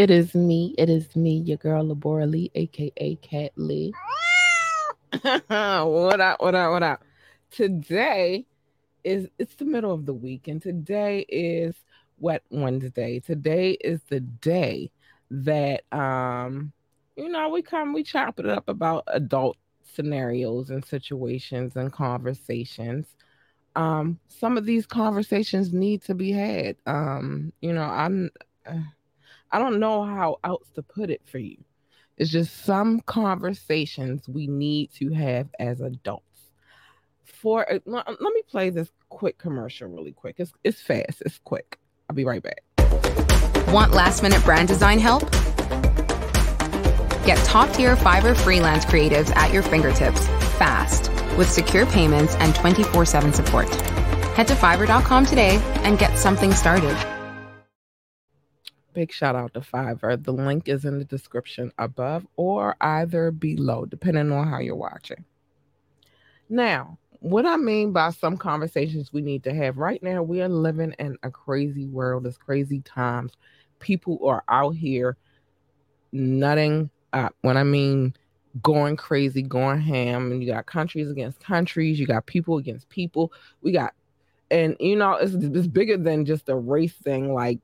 It is me. It is me, your girl Labora Lee, aka Cat Lee. what up? What up? What up? Today is it's the middle of the week, and today is Wet Wednesday. Today is the day that um you know we come we chop it up about adult scenarios and situations and conversations um some of these conversations need to be had um you know i'm uh, I don't know how else to put it for you. It's just some conversations we need to have as adults. For uh, let me play this quick commercial really quick. It's it's fast. It's quick. I'll be right back. Want last minute brand design help? Get top tier Fiverr freelance creatives at your fingertips fast with secure payments and 24 7 support. Head to fiverr.com today and get something started. Big shout out to Fiverr. The link is in the description above or either below, depending on how you're watching. Now, what I mean by some conversations we need to have right now, we are living in a crazy world. It's crazy times. People are out here nutting up. When I mean going crazy, going ham, and you got countries against countries, you got people against people. We got, and you know, it's, it's bigger than just a race thing. Like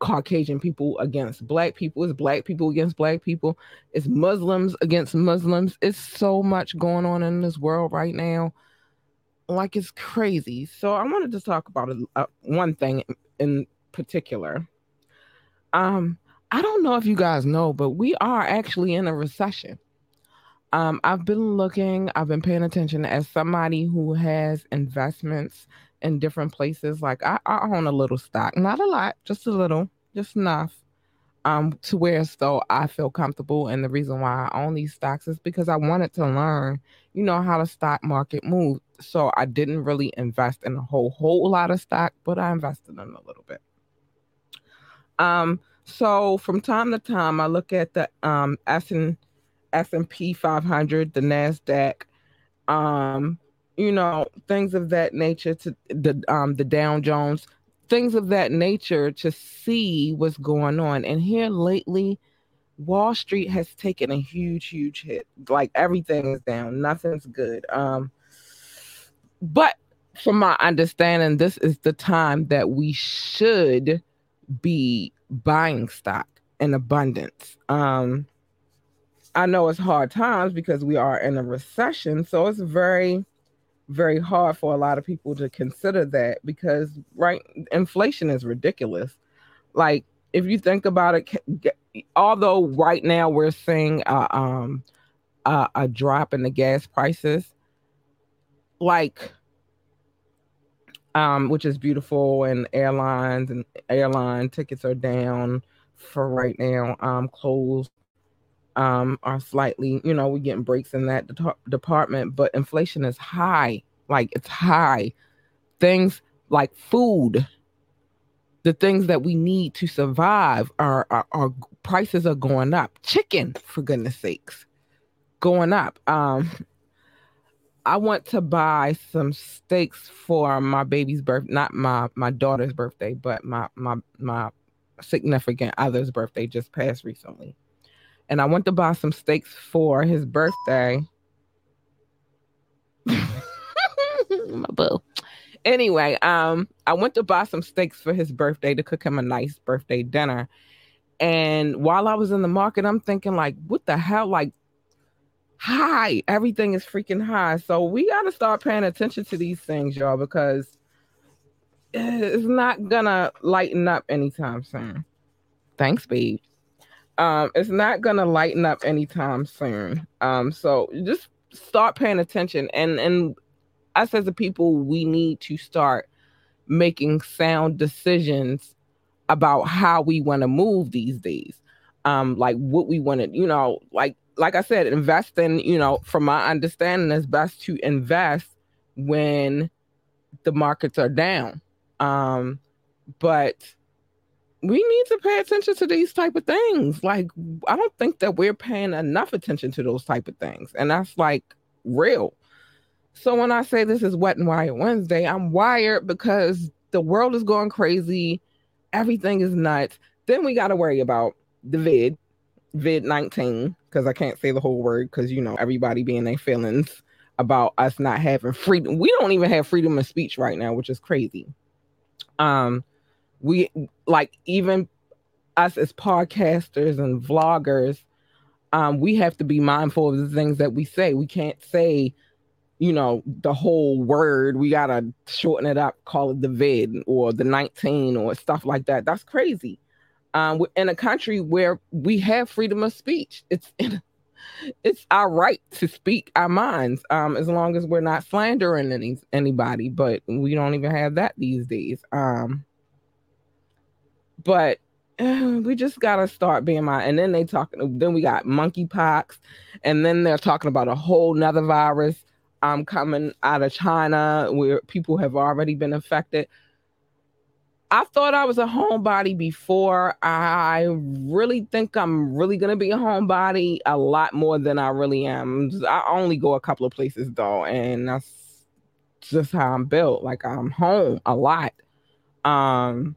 Caucasian people against black people. It's black people against black people. It's Muslims against Muslims. It's so much going on in this world right now. Like it's crazy. So I wanted to talk about a, a, one thing in particular. Um, I don't know if you guys know, but we are actually in a recession. Um, I've been looking, I've been paying attention as somebody who has investments in different places. Like I, I own a little stock, not a lot, just a little, just enough. Um, to where so I feel comfortable. And the reason why I own these stocks is because I wanted to learn, you know, how the stock market moves. So I didn't really invest in a whole whole lot of stock, but I invested in a little bit. Um, so from time to time I look at the um S and S and P 500, the Nasdaq, um, you know, things of that nature to the um the Dow Jones, things of that nature to see what's going on. And here lately, Wall Street has taken a huge, huge hit. Like everything is down, nothing's good. Um, but from my understanding, this is the time that we should be buying stock in abundance. Um, I know it's hard times because we are in a recession, so it's very very hard for a lot of people to consider that because right inflation is ridiculous. Like if you think about it although right now we're seeing a, um a, a drop in the gas prices like um which is beautiful and airlines and airline tickets are down for right now um clothes um, are slightly, you know, we're getting breaks in that de- department, but inflation is high. Like it's high. Things like food, the things that we need to survive are, are, are prices are going up. Chicken, for goodness sakes, going up. Um, I want to buy some steaks for my baby's birth, not my my daughter's birthday, but my my my significant other's birthday just passed recently. And I went to buy some steaks for his birthday. my boo. Anyway, um, I went to buy some steaks for his birthday to cook him a nice birthday dinner. And while I was in the market, I'm thinking, like, what the hell? Like, high. Everything is freaking high. So we got to start paying attention to these things, y'all, because it's not gonna lighten up anytime soon. Thanks, babe. Um, it's not gonna lighten up anytime soon. Um, so just start paying attention and and us as a people, we need to start making sound decisions about how we want to move these days. Um, like what we want to, you know, like like I said, invest in, you know, from my understanding, it's best to invest when the markets are down. Um, but we need to pay attention to these type of things. Like, I don't think that we're paying enough attention to those type of things. And that's like real. So when I say this is wet and wired Wednesday, I'm wired because the world is going crazy. Everything is nuts. Then we got to worry about the vid, vid 19, because I can't say the whole word because, you know, everybody being their feelings about us not having freedom. We don't even have freedom of speech right now, which is crazy. Um, we like even us as podcasters and vloggers, um, we have to be mindful of the things that we say. We can't say, you know, the whole word. We gotta shorten it up, call it the vid or the 19 or stuff like that. That's crazy. Um, in a country where we have freedom of speech, it's it's our right to speak our minds, um, as long as we're not slandering any anybody. But we don't even have that these days. Um, but we just gotta start being my. And then they talking. Then we got monkeypox, and then they're talking about a whole nother virus um coming out of China where people have already been affected. I thought I was a homebody before. I really think I'm really gonna be a homebody a lot more than I really am. I only go a couple of places though, and that's just how I'm built. Like I'm home a lot. Um,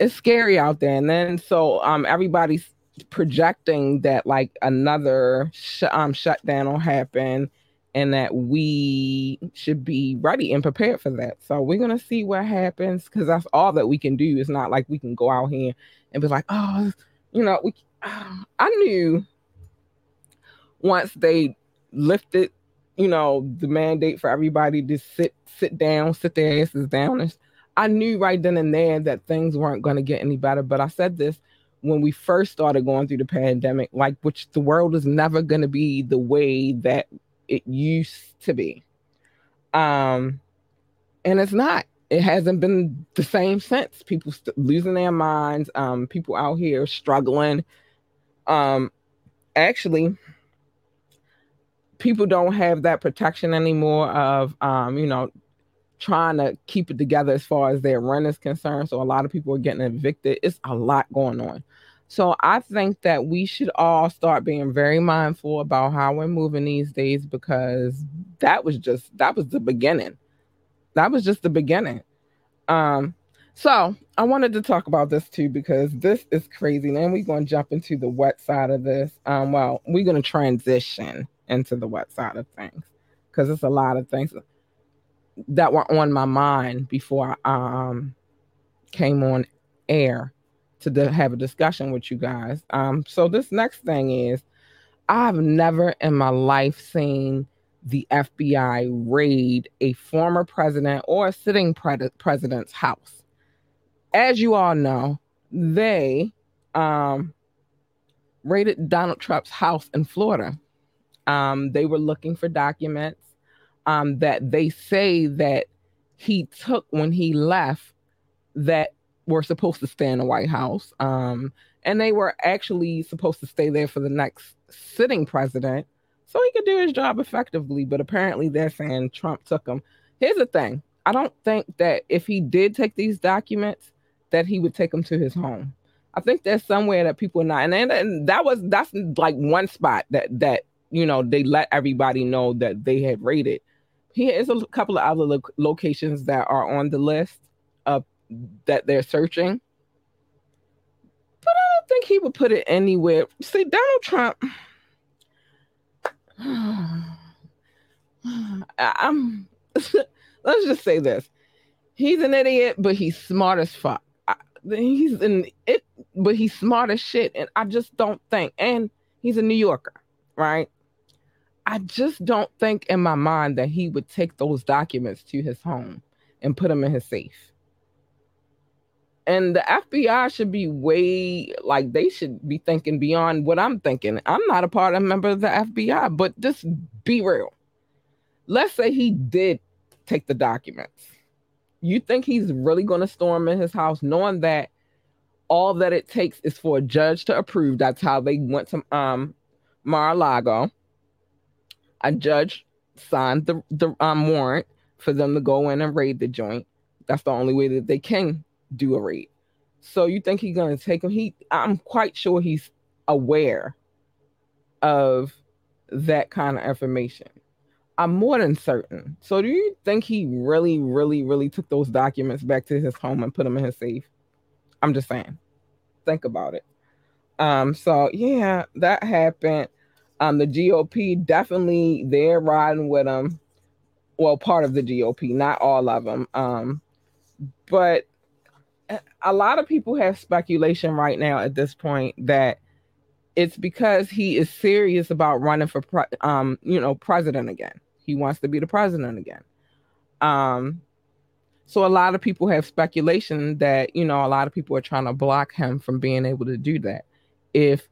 it's scary out there, and then so um everybody's projecting that like another sh- um shutdown will happen and that we should be ready and prepared for that. So we're gonna see what happens because that's all that we can do. It's not like we can go out here and be like, oh, you know, we. I knew once they lifted, you know, the mandate for everybody to sit sit down, sit their asses down. I knew right then and there that things weren't going to get any better. But I said this when we first started going through the pandemic, like which the world is never going to be the way that it used to be. Um, and it's not. It hasn't been the same since. People st- losing their minds. Um, people out here struggling. Um, actually, people don't have that protection anymore of um, you know, trying to keep it together as far as their rent is concerned. So a lot of people are getting evicted. It's a lot going on. So I think that we should all start being very mindful about how we're moving these days because that was just that was the beginning. That was just the beginning. Um so I wanted to talk about this too because this is crazy. Then we're going to jump into the wet side of this. Um, well, we're going to transition into the wet side of things because it's a lot of things that were on my mind before I um, came on air to have a discussion with you guys. Um, so this next thing is, I've never in my life seen the FBI raid a former president or a sitting pre- president's house. As you all know, they um, raided Donald Trump's house in Florida. Um, they were looking for documents um, that they say that he took when he left that were supposed to stay in the White House. Um, and they were actually supposed to stay there for the next sitting president so he could do his job effectively. But apparently they're saying Trump took them. Here's the thing I don't think that if he did take these documents, that he would take them to his home. I think there's somewhere that people are not, and, and, and that was that's like one spot that that you know they let everybody know that they had raided. Here is a couple of other lo- locations that are on the list of that they're searching, but I don't think he would put it anywhere. See, Donald Trump. I'm. let's just say this: he's an idiot, but he's smart as fuck I, he's in it, but he's smart as shit. And I just don't think, and he's a New Yorker, right? I just don't think in my mind that he would take those documents to his home and put them in his safe. And the FBI should be way like they should be thinking beyond what I'm thinking. I'm not a part of a member of the FBI, but just be real. Let's say he did take the documents you think he's really going to storm in his house knowing that all that it takes is for a judge to approve that's how they went to um mar-a-lago a judge signed the, the um, warrant for them to go in and raid the joint that's the only way that they can do a raid so you think he's to take him he i'm quite sure he's aware of that kind of information I'm more than certain. So do you think he really, really, really took those documents back to his home and put them in his safe? I'm just saying. Think about it. Um, so yeah, that happened. Um, the GOP definitely they're riding with him. Well, part of the GOP, not all of them. Um, but a lot of people have speculation right now at this point that it's because he is serious about running for pre- um, you know, president again he wants to be the president again. Um, so a lot of people have speculation that you know a lot of people are trying to block him from being able to do that. If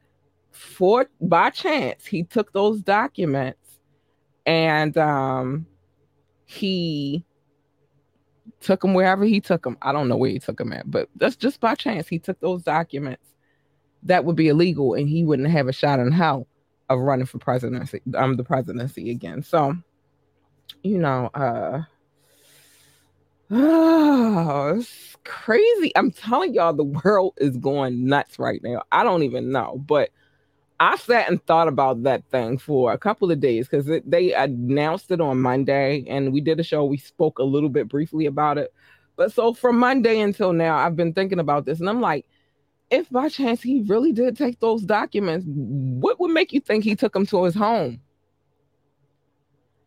for by chance he took those documents and um, he took them wherever he took them. I don't know where he took them at, but that's just by chance he took those documents. That would be illegal, and he wouldn't have a shot in hell of running for presidency. Um, the presidency again. So you know, uh oh, it's crazy. I'm telling y'all, the world is going nuts right now. I don't even know, but I sat and thought about that thing for a couple of days because they announced it on Monday and we did a show. We spoke a little bit briefly about it. But so from Monday until now, I've been thinking about this and I'm like, if by chance he really did take those documents, what would make you think he took them to his home?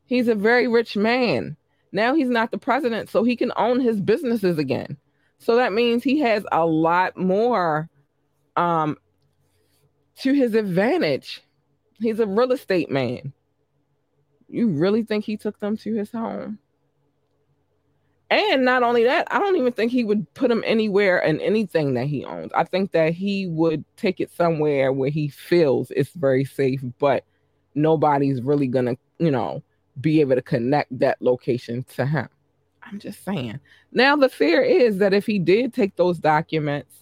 He's a very rich man. Now he's not the president, so he can own his businesses again. So that means he has a lot more um, to his advantage. He's a real estate man. You really think he took them to his home? And not only that, I don't even think he would put them anywhere in anything that he owns. I think that he would take it somewhere where he feels it's very safe, but nobody's really gonna, you know, be able to connect that location to him. I'm just saying. Now the fear is that if he did take those documents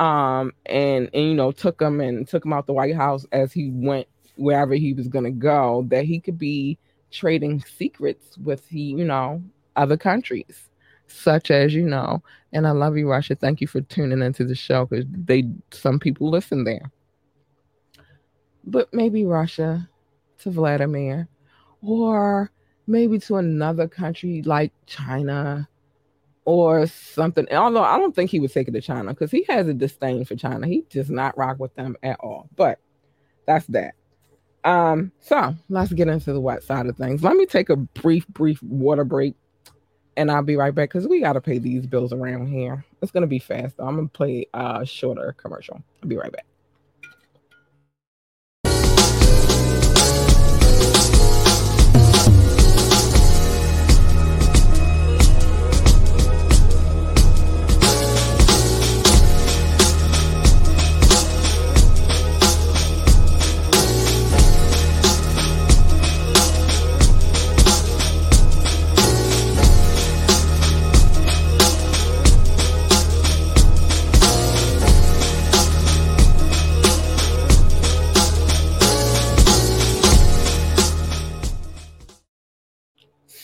um and and you know took him and took him out the White House as he went wherever he was going to go that he could be trading secrets with he you know other countries such as you know and I love you Russia thank you for tuning into the show cuz they some people listen there. But maybe Russia to Vladimir or maybe to another country like China or something. Although I don't think he would take it to China because he has a disdain for China. He does not rock with them at all. But that's that. Um, so let's get into the wet side of things. Let me take a brief, brief water break and I'll be right back because we got to pay these bills around here. It's to be fast. Though. I'm to play a shorter commercial. I'll be right back.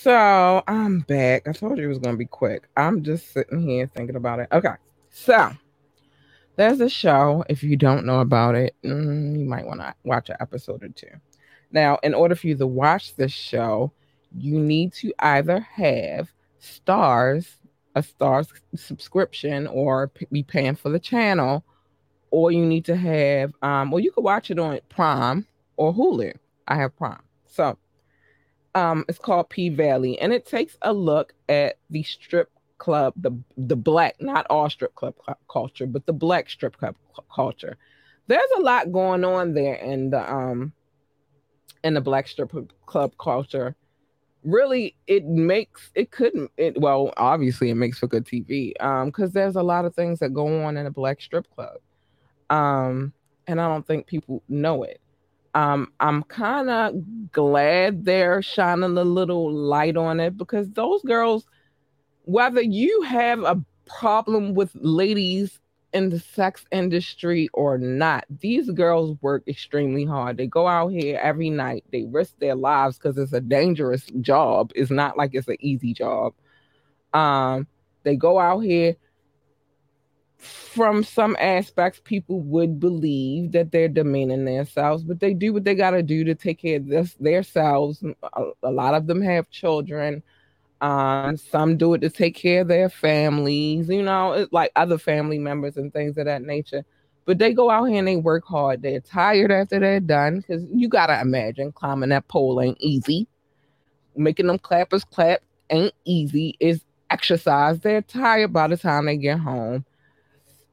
So I'm back. I told you it was gonna be quick. I'm just sitting here thinking about it. Okay. So there's a show. If you don't know about it, mm, you might want to watch an episode or two. Now, in order for you to watch this show, you need to either have stars, a Starz subscription, or be paying for the channel, or you need to have, um, or you could watch it on Prime or Hulu. I have Prime. So um, it's called P Valley, and it takes a look at the strip club, the the black, not all strip club culture, but the black strip club culture. There's a lot going on there in the um in the black strip club culture. Really, it makes it couldn't it well, obviously it makes for good TV. Um, because there's a lot of things that go on in a black strip club. Um, and I don't think people know it. Um, I'm kind of glad they're shining a little light on it because those girls whether you have a problem with ladies in the sex industry or not, these girls work extremely hard. They go out here every night, they risk their lives because it's a dangerous job. It's not like it's an easy job. Um, they go out here. From some aspects, people would believe that they're demeaning themselves, but they do what they got to do to take care of this, themselves. A, a lot of them have children um, some do it to take care of their families, you know, like other family members and things of that nature. But they go out here and they work hard. They're tired after they're done because you gotta imagine climbing that pole ain't easy. Making them clappers clap ain't easy. It's exercise. They're tired by the time they get home.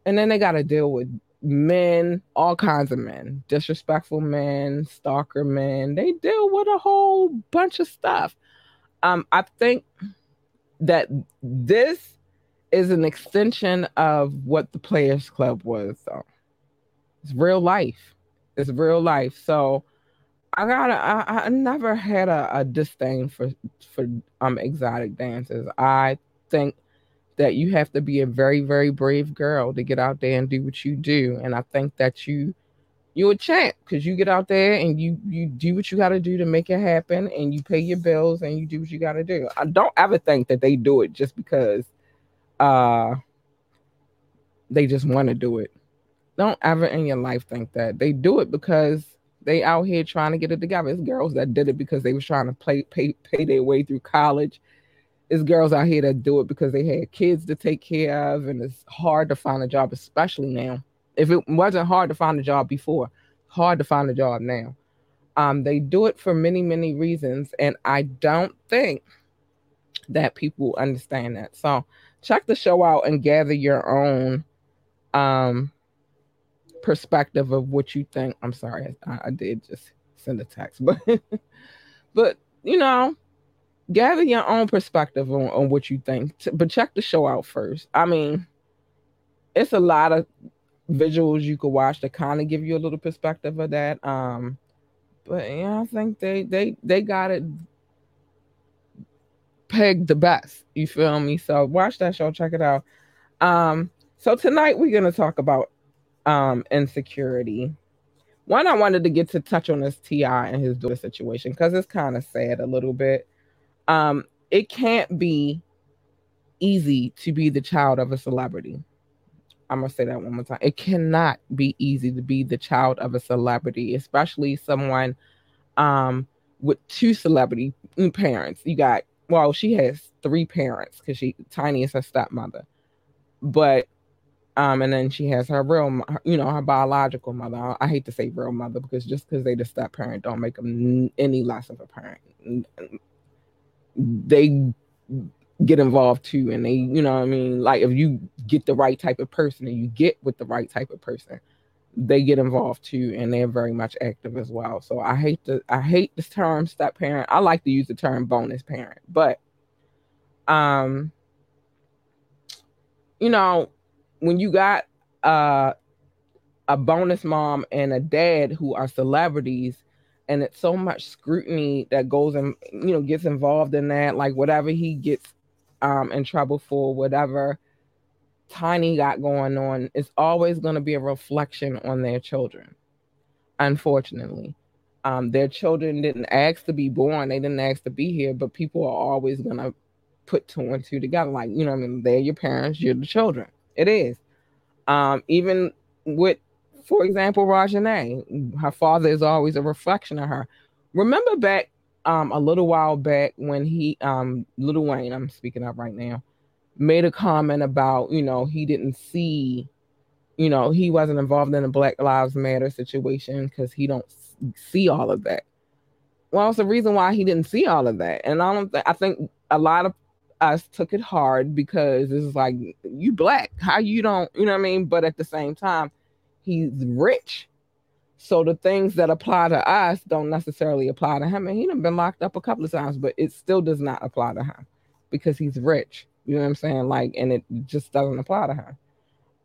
And then they gotta deal with men, all kinds of men, disrespectful men, stalker men. They deal with a whole bunch of stuff um, I think that this is an extension of what the Players Club was. So it's real life. It's real life. So I gotta. I, I never had a, a disdain for for um exotic dances. I think that you have to be a very very brave girl to get out there and do what you do, and I think that you you're a champ because you get out there and you you do what you got to do to make it happen and you pay your bills and you do what you got to do. I don't ever think that they do it just because uh they just want to do it. Don't ever in your life think that. They do it because they out here trying to get it together. It's girls that did it because they was trying to play pay pay their way through college it's girls out here that do it because they had kids to take care of and it's hard to find a job especially now if it wasn't hard to find a job before, hard to find a job now. Um, they do it for many, many reasons, and I don't think that people understand that. So check the show out and gather your own um perspective of what you think. I'm sorry, I, I did just send a text, but but you know, gather your own perspective on, on what you think. But check the show out first. I mean, it's a lot of visuals you could watch to kind of give you a little perspective of that. Um, but yeah, I think they they they got it pegged the best. You feel me? So watch that show, check it out. Um, so tonight we're gonna talk about um insecurity. One, I wanted to get to touch on this T.I. and his daughter situation because it's kind of sad a little bit. Um, it can't be easy to be the child of a celebrity I'm gonna say that one more time. It cannot be easy to be the child of a celebrity, especially someone um with two celebrity parents. You got well, she has three parents because she Tiny is her stepmother, but um, and then she has her real, you know, her biological mother. I hate to say real mother because just because they the step parent don't make them any less of a parent. They get involved too and they you know i mean? Like if you get the right type of person and you get with the right type of person they get involved too and they're very much active as well. So i hate the i hate this term step parent. I like to use the term bonus parent but um you know when you got uh a bonus mom and a dad who are celebrities and it's so much scrutiny that goes and you know gets involved in that like whatever he gets um, in trouble for whatever Tiny got going on, it's always going to be a reflection on their children. Unfortunately, um, their children didn't ask to be born; they didn't ask to be here. But people are always going to put two and two together. Like you know, I mean, they're your parents, you're the children. It is. Um, even with, for example, Reginae, her father is always a reflection of her. Remember back um, a little while back when he, um, Lil Wayne, I'm speaking of right now, made a comment about, you know, he didn't see, you know, he wasn't involved in the Black Lives Matter situation because he don't see all of that. Well, it's the reason why he didn't see all of that, and I don't. Th- I think a lot of us took it hard because it's like you black, how you don't, you know what I mean? But at the same time, he's rich. So the things that apply to us don't necessarily apply to him. And he's been locked up a couple of times, but it still does not apply to him because he's rich. You know what I'm saying? Like, and it just doesn't apply to him.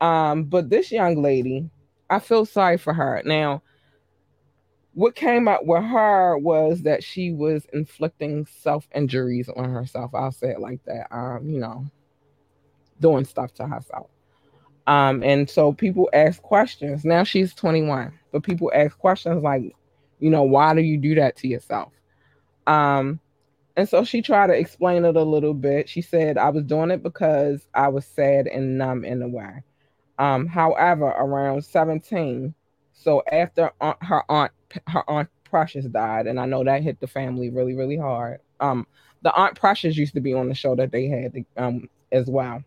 Um, but this young lady, I feel sorry for her. Now, what came up with her was that she was inflicting self injuries on herself. I'll say it like that. Um, you know, doing stuff to herself. Um, and so people ask questions. Now she's 21, but people ask questions like, you know, why do you do that to yourself? Um, and so she tried to explain it a little bit. She said, I was doing it because I was sad and numb in a way. Um, however, around 17, so after aunt, her aunt her aunt Precious died, and I know that hit the family really really hard. Um, the aunt Precious used to be on the show that they had um as well.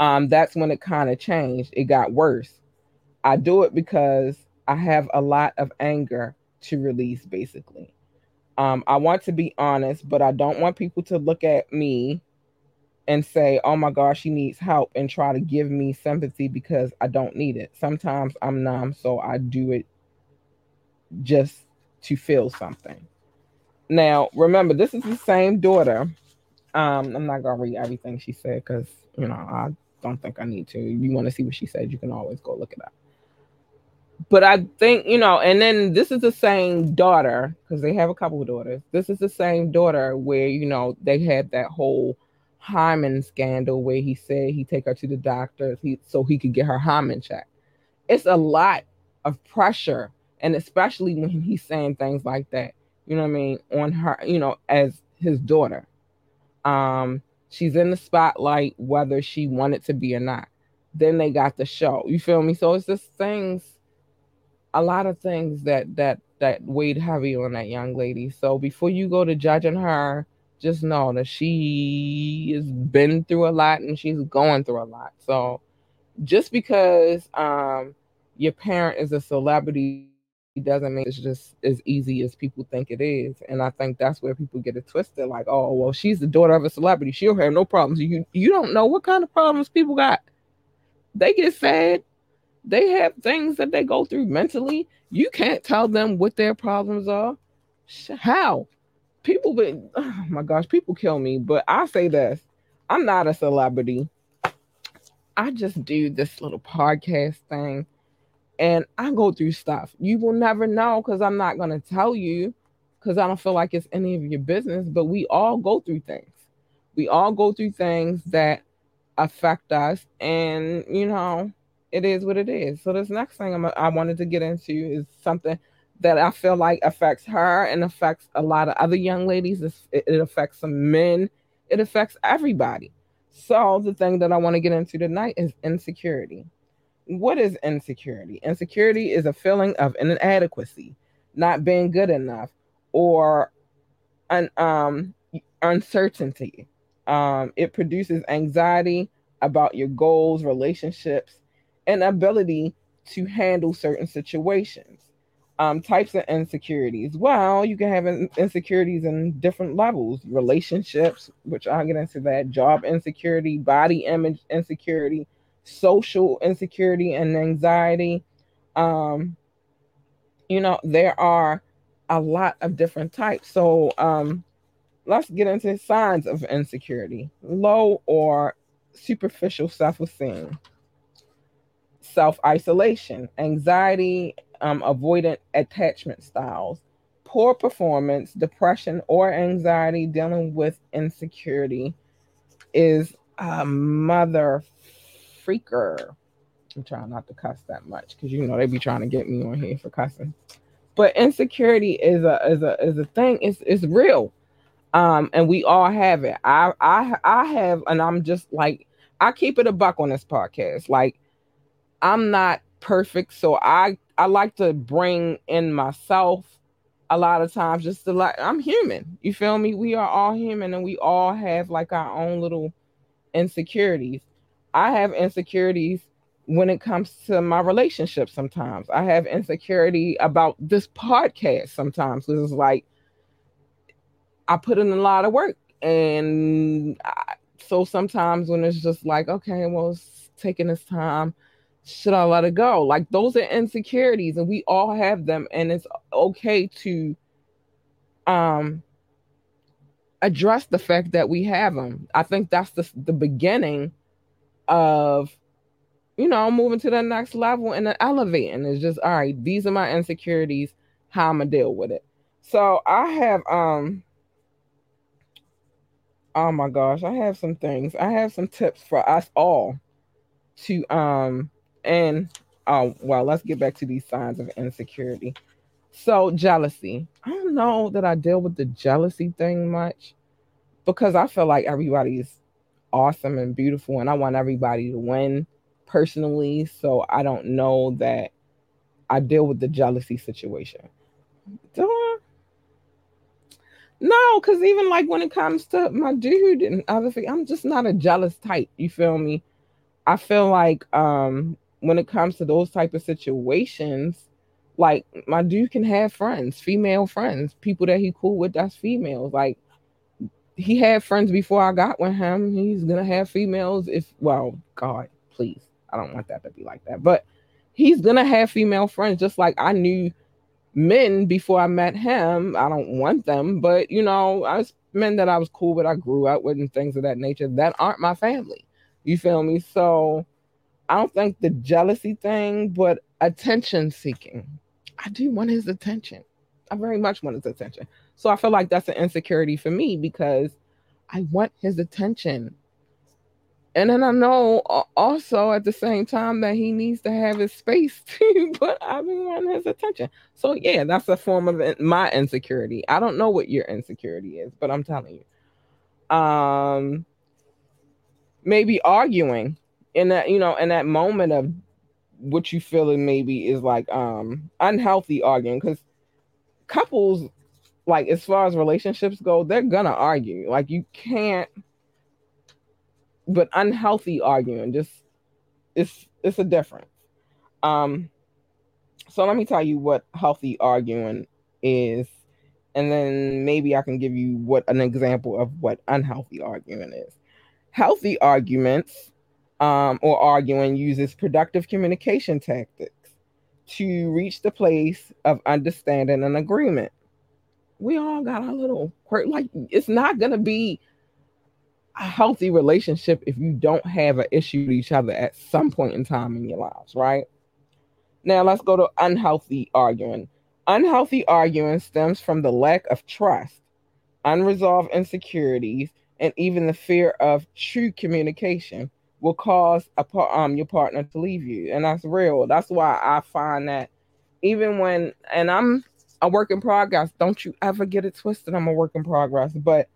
Um, that's when it kind of changed. It got worse. I do it because I have a lot of anger to release, basically. Um, I want to be honest, but I don't want people to look at me and say, oh my gosh, she needs help and try to give me sympathy because I don't need it. Sometimes I'm numb, so I do it just to feel something. Now, remember, this is the same daughter. Um, I'm not gonna read everything she said because you know I don't think I need to. You want to see what she said, you can always go look it up. But I think, you know, and then this is the same daughter, because they have a couple of daughters. This is the same daughter where, you know, they had that whole hymen scandal where he said he take her to the doctor he, so he could get her hymen checked. It's a lot of pressure, and especially when he's saying things like that, you know what I mean, on her, you know, as his daughter. Um, she's in the spotlight whether she wanted to be or not. Then they got the show. You feel me? So it's just things, a lot of things that that that weighed heavy on that young lady. So before you go to judging her just know that she has been through a lot and she's going through a lot. So just because um, your parent is a celebrity doesn't mean it's just as easy as people think it is. And I think that's where people get it twisted. Like, oh, well, she's the daughter of a celebrity. She'll have no problems. You you don't know what kind of problems people got. They get sad. They have things that they go through mentally. You can't tell them what their problems are. How? people but oh my gosh, people kill me. But I say this: I'm not a celebrity. I just do this little podcast thing and I go through stuff. You will never know because I'm not gonna tell you because I don't feel like it's any of your business, but we all go through things. We all go through things that affect us, and you know, it is what it is. So this next thing I'm, I wanted to get into is something that I feel like affects her and affects a lot of other young ladies. It affects some men. It affects everybody. So the thing that I want to get into tonight is insecurity. What is insecurity? Insecurity is a feeling of inadequacy, not being good enough, or an um uncertainty. Um, it produces anxiety about your goals, relationships, and ability to handle certain situations um, types of insecurities. Well, you can have insecurities in different levels relationships, which I'll get into that, job insecurity, body image insecurity, social insecurity, and anxiety. Um, you know, there are a lot of different types. So, um, let's get into signs of insecurity low or superficial self esteem, self isolation, anxiety um, avoidant attachment styles, poor performance, depression, or anxiety dealing with insecurity is a mother freaker. I'm trying not to cuss that much because you know they be trying to get me on here for cussing. But insecurity is a is a is a thing. It's it's real. Um, and we all have it. I I I have, and I'm just like I keep it a buck on this podcast. Like I'm not perfect, so I I like to bring in myself a lot of times just to like I'm human. You feel me? We are all human and we all have like our own little insecurities. I have insecurities when it comes to my relationship sometimes. I have insecurity about this podcast sometimes. This is like I put in a lot of work and I, so sometimes when it's just like okay, well it's taking this time should I let it go? Like those are insecurities and we all have them and it's okay to um address the fact that we have them. I think that's the the beginning of you know moving to the next level and elevating. It's just all right, these are my insecurities, how I'm gonna deal with it. So I have um oh my gosh, I have some things. I have some tips for us all to um and oh well, let's get back to these signs of insecurity. So jealousy. I don't know that I deal with the jealousy thing much because I feel like everybody's awesome and beautiful and I want everybody to win personally. So I don't know that I deal with the jealousy situation. Duh. No, because even like when it comes to my dude and other things, I'm just not a jealous type. You feel me? I feel like um when it comes to those type of situations, like my dude can have friends, female friends, people that he cool with that's females. Like he had friends before I got with him. He's gonna have females if well, God, please. I don't want that to be like that. But he's gonna have female friends just like I knew men before I met him. I don't want them, but you know, I was men that I was cool with, I grew up with and things of that nature that aren't my family. You feel me? So I don't think the jealousy thing, but attention seeking. I do want his attention. I very much want his attention. So I feel like that's an insecurity for me because I want his attention. And then I know also at the same time that he needs to have his space too, but I been wanting his attention. So yeah, that's a form of my insecurity. I don't know what your insecurity is, but I'm telling you. Um maybe arguing in that you know in that moment of what you feeling maybe is like um unhealthy arguing because couples like as far as relationships go they're gonna argue. Like you can't but unhealthy arguing just it's it's a difference. Um so let me tell you what healthy arguing is and then maybe i can give you what an example of what unhealthy arguing is. Healthy arguments um, or arguing uses productive communication tactics to reach the place of understanding and agreement. We all got a little quirk. Like it's not gonna be a healthy relationship if you don't have an issue with each other at some point in time in your lives, right? Now let's go to unhealthy arguing. Unhealthy arguing stems from the lack of trust, unresolved insecurities, and even the fear of true communication will cause a um your partner to leave you, and that's real. That's why I find that even when and I'm a work in progress. Don't you ever get it twisted. I'm a work in progress, but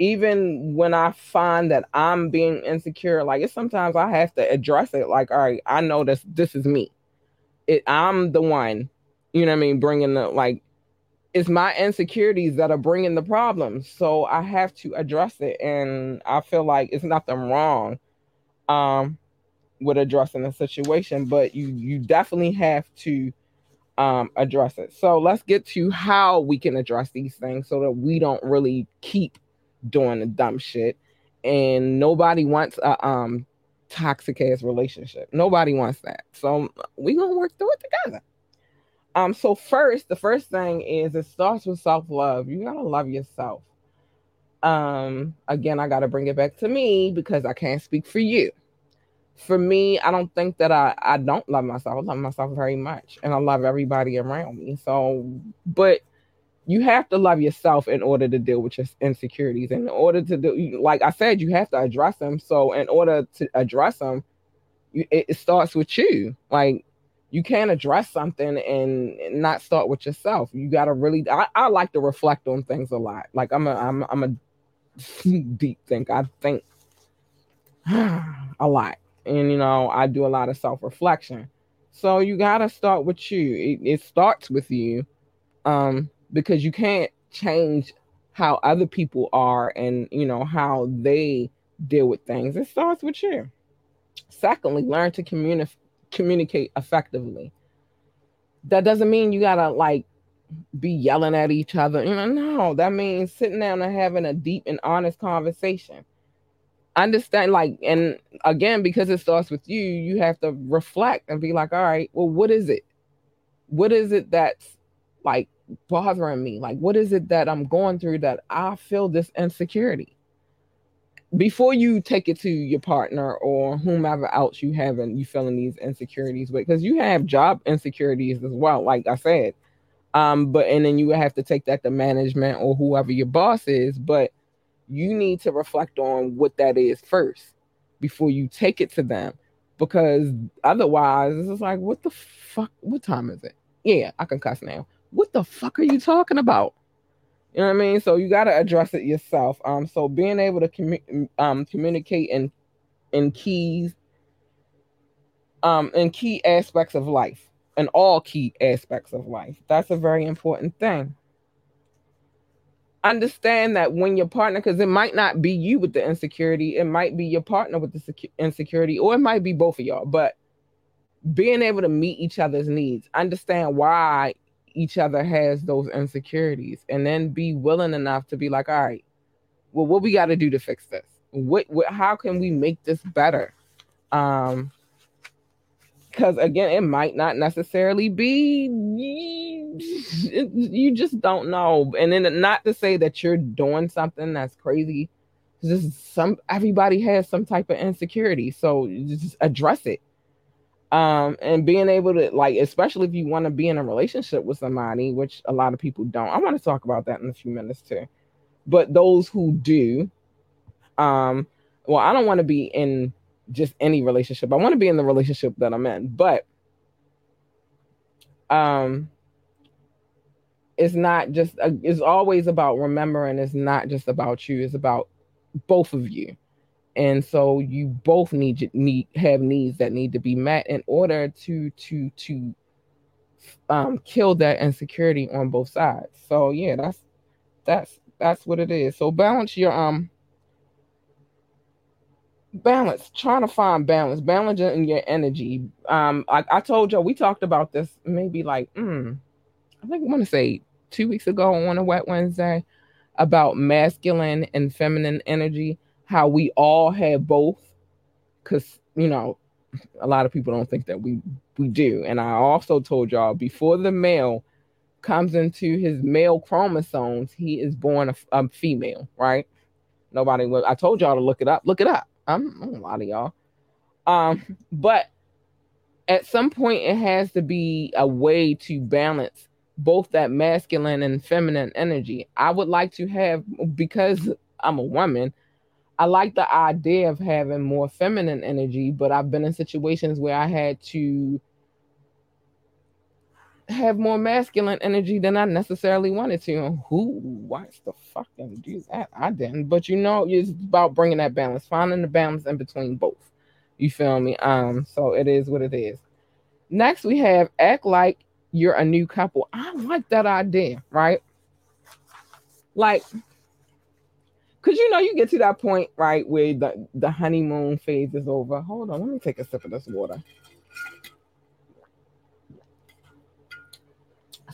even when I find that I'm being insecure, like it's sometimes I have to address it. Like, all right, I know this. This is me. It. I'm the one. You know what I mean? Bringing the like. It's my insecurities that are bringing the problems, so I have to address it. And I feel like it's nothing wrong um, with addressing the situation, but you you definitely have to um, address it. So let's get to how we can address these things so that we don't really keep doing the dumb shit. And nobody wants a um, toxic ass relationship. Nobody wants that. So we gonna work through it together. Um, so first, the first thing is it starts with self-love. You gotta love yourself. Um, again, I gotta bring it back to me because I can't speak for you for me, I don't think that I, I don't love myself. I love myself very much and I love everybody around me. So, but you have to love yourself in order to deal with your insecurities. In order to do, like I said, you have to address them. So, in order to address them, you, it, it starts with you. Like, you can't address something and not start with yourself. You got to really, I, I like to reflect on things a lot. Like, I'm a, I'm, I'm a deep think. I think a lot and you know I do a lot of self reflection. So you gotta start with you. It, it starts with you, um, because you can't change how other people are and you know how they deal with things. It starts with you. Secondly, learn to communi- communicate effectively. That doesn't mean you gotta like be yelling at each other. You know, no, that means sitting down and having a deep and honest conversation. Understand, like, and again, because it starts with you, you have to reflect and be like, all right, well, what is it? What is it that's like bothering me? Like, what is it that I'm going through that I feel this insecurity? Before you take it to your partner or whomever else you have and you feeling these insecurities with, because you have job insecurities as well, like I said um, but and then you have to take that to management or whoever your boss is. But you need to reflect on what that is first before you take it to them. Because otherwise, it's like, what the fuck? What time is it? Yeah, I can cuss now. What the fuck are you talking about? You know what I mean? So you got to address it yourself. Um, so being able to commu- um communicate in in keys um in key aspects of life in all key aspects of life. That's a very important thing. Understand that when your partner, because it might not be you with the insecurity, it might be your partner with the insecurity, or it might be both of y'all. But being able to meet each other's needs, understand why each other has those insecurities, and then be willing enough to be like, all right, well, what we got to do to fix this? What, what, how can we make this better? Um, because again it might not necessarily be you just don't know. And then not to say that you're doing something that's crazy just some everybody has some type of insecurity. So just address it. Um and being able to like especially if you want to be in a relationship with somebody which a lot of people don't. I want to talk about that in a few minutes too. But those who do um well i don't want to be in just any relationship. I want to be in the relationship that I'm in, but um it's not just uh, it's always about remembering it's not just about you, it's about both of you. And so you both need need have needs that need to be met in order to to to um kill that insecurity on both sides. So yeah, that's that's that's what it is. So balance your um balance trying to find balance balancing your energy. Um I, I told y'all we talked about this maybe like mm, i think i want to say two weeks ago on a wet wednesday about masculine and feminine energy how we all have both because you know a lot of people don't think that we we do. And i also told y'all before the male comes into his male chromosomes he is born a, a female right? Nobody i told y'all to look it up look it up I'm, I'm a lot of y'all. Um, but at some point, it has to be a way to balance both that masculine and feminine energy. I would like to have, because I'm a woman, I like the idea of having more feminine energy, but I've been in situations where I had to have more masculine energy than I necessarily wanted to. who wants to fucking do that? I didn't. But you know, it's about bringing that balance, finding the balance in between both. You feel me? Um, so it is what it is. Next, we have act like you're a new couple. I like that idea, right? Like, cause you know, you get to that point, right, where the, the honeymoon phase is over. Hold on, let me take a sip of this water.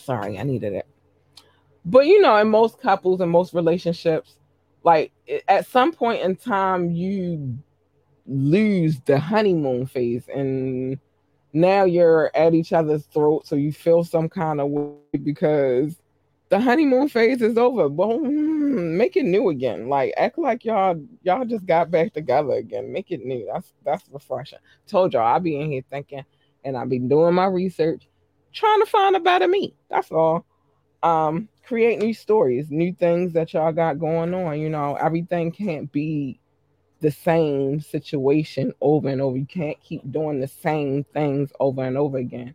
Sorry, I needed it. But you know, in most couples and most relationships, like at some point in time, you lose the honeymoon phase and now you're at each other's throat so you feel some kind of way because the honeymoon phase is over. Well hmm, make it new again. Like act like y'all y'all just got back together again. Make it new. That's that's refreshing. Told y'all i'll be in here thinking and i'll be doing my research trying to find a better me. That's all. Um, create new stories, new things that y'all got going on. You know, everything can't be the same situation over and over. You can't keep doing the same things over and over again.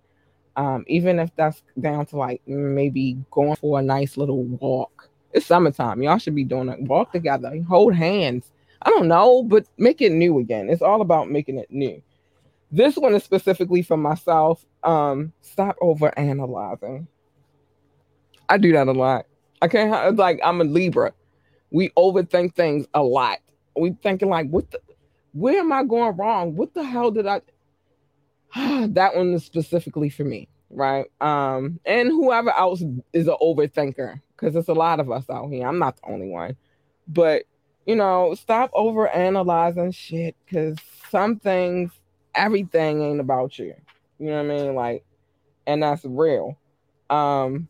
Um, even if that's down to like maybe going for a nice little walk. It's summertime. Y'all should be doing it. Walk together, hold hands, I don't know, but make it new again. It's all about making it new. This one is specifically for myself. Um, stop over analyzing. I do that a lot. I can't like I'm a Libra. We overthink things a lot. We thinking like, what the where am I going wrong? What the hell did I that one is specifically for me, right? Um, and whoever else is an overthinker, because there's a lot of us out here. I'm not the only one. But you know, stop over analyzing shit because some things, everything ain't about you. You know what I mean? Like, and that's real. Um,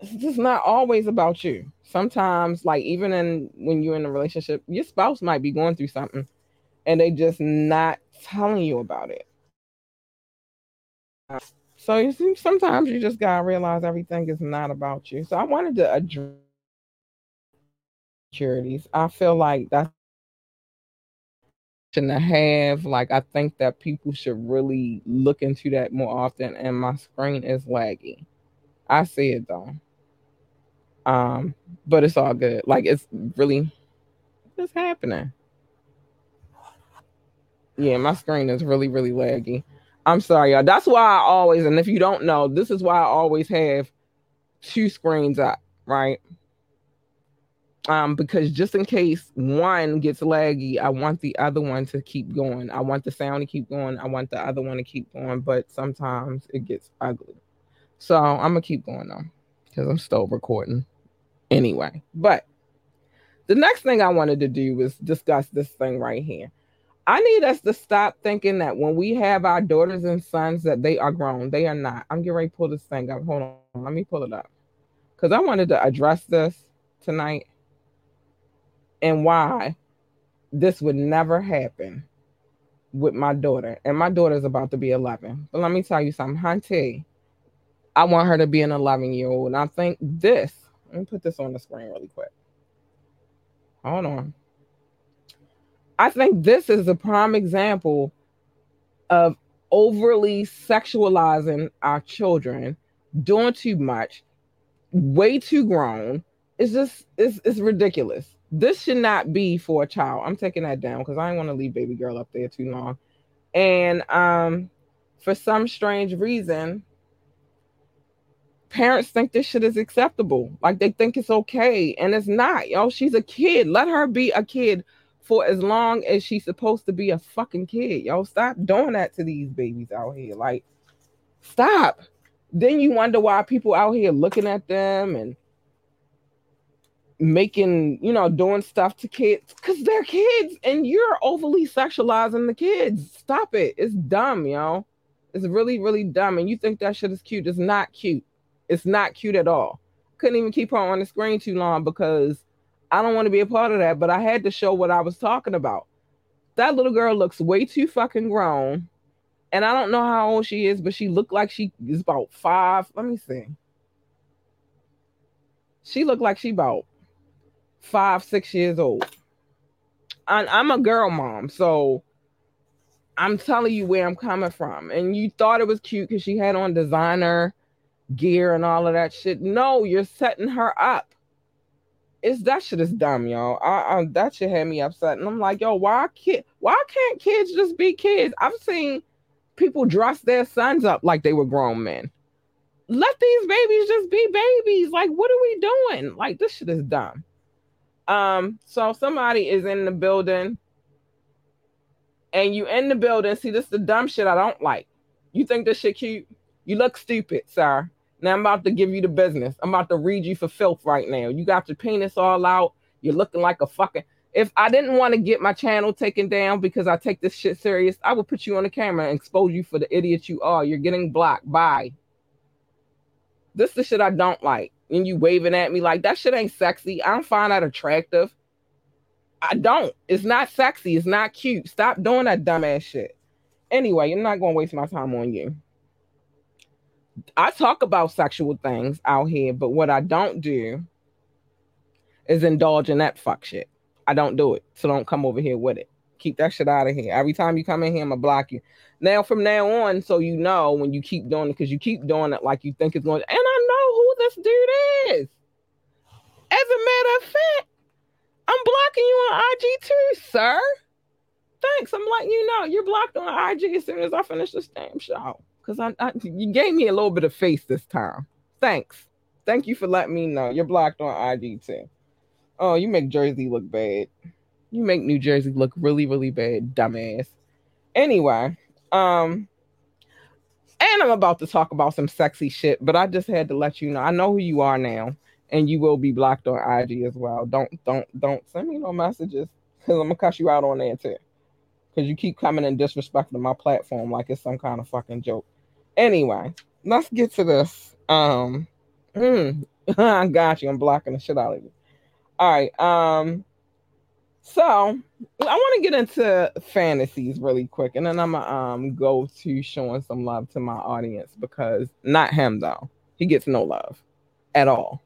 it's just not always about you. Sometimes, like even in when you're in a relationship, your spouse might be going through something and they just not telling you about it. So you see, sometimes you just gotta realize everything is not about you. So I wanted to address securities. I feel like that's to have. Like I think that people should really look into that more often. And my screen is laggy. I see it though. Um, but it's all good. Like it's really what's happening. Yeah, my screen is really, really laggy. I'm sorry, y'all. That's why I always, and if you don't know, this is why I always have two screens up, right? Um, because just in case one gets laggy, I want the other one to keep going. I want the sound to keep going. I want the other one to keep going, but sometimes it gets ugly. So I'm gonna keep going though, because I'm still recording anyway. But the next thing I wanted to do was discuss this thing right here. I need us to stop thinking that when we have our daughters and sons that they are grown. They are not. I'm getting ready to pull this thing up. Hold on. Let me pull it up. Because I wanted to address this tonight and why this would never happen with my daughter. And my daughter's about to be 11. But let me tell you something, Hunty. I want her to be an 11 year old. And I think this, let me put this on the screen really quick. Hold on. I think this is a prime example of overly sexualizing our children, doing too much, way too grown. It's just, it's, it's ridiculous this should not be for a child. I'm taking that down because I don't want to leave baby girl up there too long. And um, for some strange reason, parents think this shit is acceptable. Like they think it's okay, and it's not. Yo, she's a kid. Let her be a kid for as long as she's supposed to be a fucking kid. Yo, stop doing that to these babies out here. Like, stop. Then you wonder why people out here looking at them and making, you know, doing stuff to kids because they're kids and you're overly sexualizing the kids. Stop it. It's dumb, yo. It's really, really dumb. And you think that shit is cute. It's not cute. It's not cute at all. Couldn't even keep her on the screen too long because I don't want to be a part of that, but I had to show what I was talking about. That little girl looks way too fucking grown. And I don't know how old she is, but she looked like she is about five. Let me see. She looked like she about five, six years old. And I'm a girl mom, so I'm telling you where I'm coming from. And you thought it was cute because she had on designer gear and all of that shit. No, you're setting her up. It's that shit is dumb, y'all. I, I, that shit had me upset. And I'm like, yo, why kid why can't kids just be kids? I've seen people dress their sons up like they were grown men. Let these babies just be babies. Like, what are we doing? Like, this shit is dumb. Um, so somebody is in the building and you in the building. See, this is the dumb shit I don't like. You think this shit cute? You look stupid, sir. Now I'm about to give you the business. I'm about to read you for filth right now. You got your penis all out. You're looking like a fucking. If I didn't want to get my channel taken down because I take this shit serious, I would put you on the camera and expose you for the idiot you are. You're getting blocked. Bye. This is the shit I don't like and you waving at me like that shit ain't sexy. I don't find that attractive. I don't. It's not sexy. It's not cute. Stop doing that dumbass shit. Anyway, I'm not gonna waste my time on you. I talk about sexual things out here, but what I don't do is indulge in that fuck shit. I don't do it. So don't come over here with it. Keep that shit out of here. Every time you come in here, I'm gonna block you. Now from now on, so you know when you keep doing it, because you keep doing it like you think it's going, and I know who this. As a matter of fact, I'm blocking you on IG too, sir. Thanks. I'm letting you know you're blocked on IG as soon as I finish this damn show. Cause I, I you gave me a little bit of face this time. Thanks. Thank you for letting me know. You're blocked on IG too. Oh, you make Jersey look bad. You make New Jersey look really, really bad, dumbass. Anyway, um, and I'm about to talk about some sexy shit, but I just had to let you know. I know who you are now, and you will be blocked on IG as well. Don't, don't, don't send me no messages because I'm gonna cuss you out on there too. Because you keep coming and disrespecting my platform like it's some kind of fucking joke. Anyway, let's get to this. Um, mm, I got you. I'm blocking the shit out of you. All right. Um, so I want to get into fantasies really quick, and then I'm gonna um go to showing some love to my audience because not him though. He gets no love at all.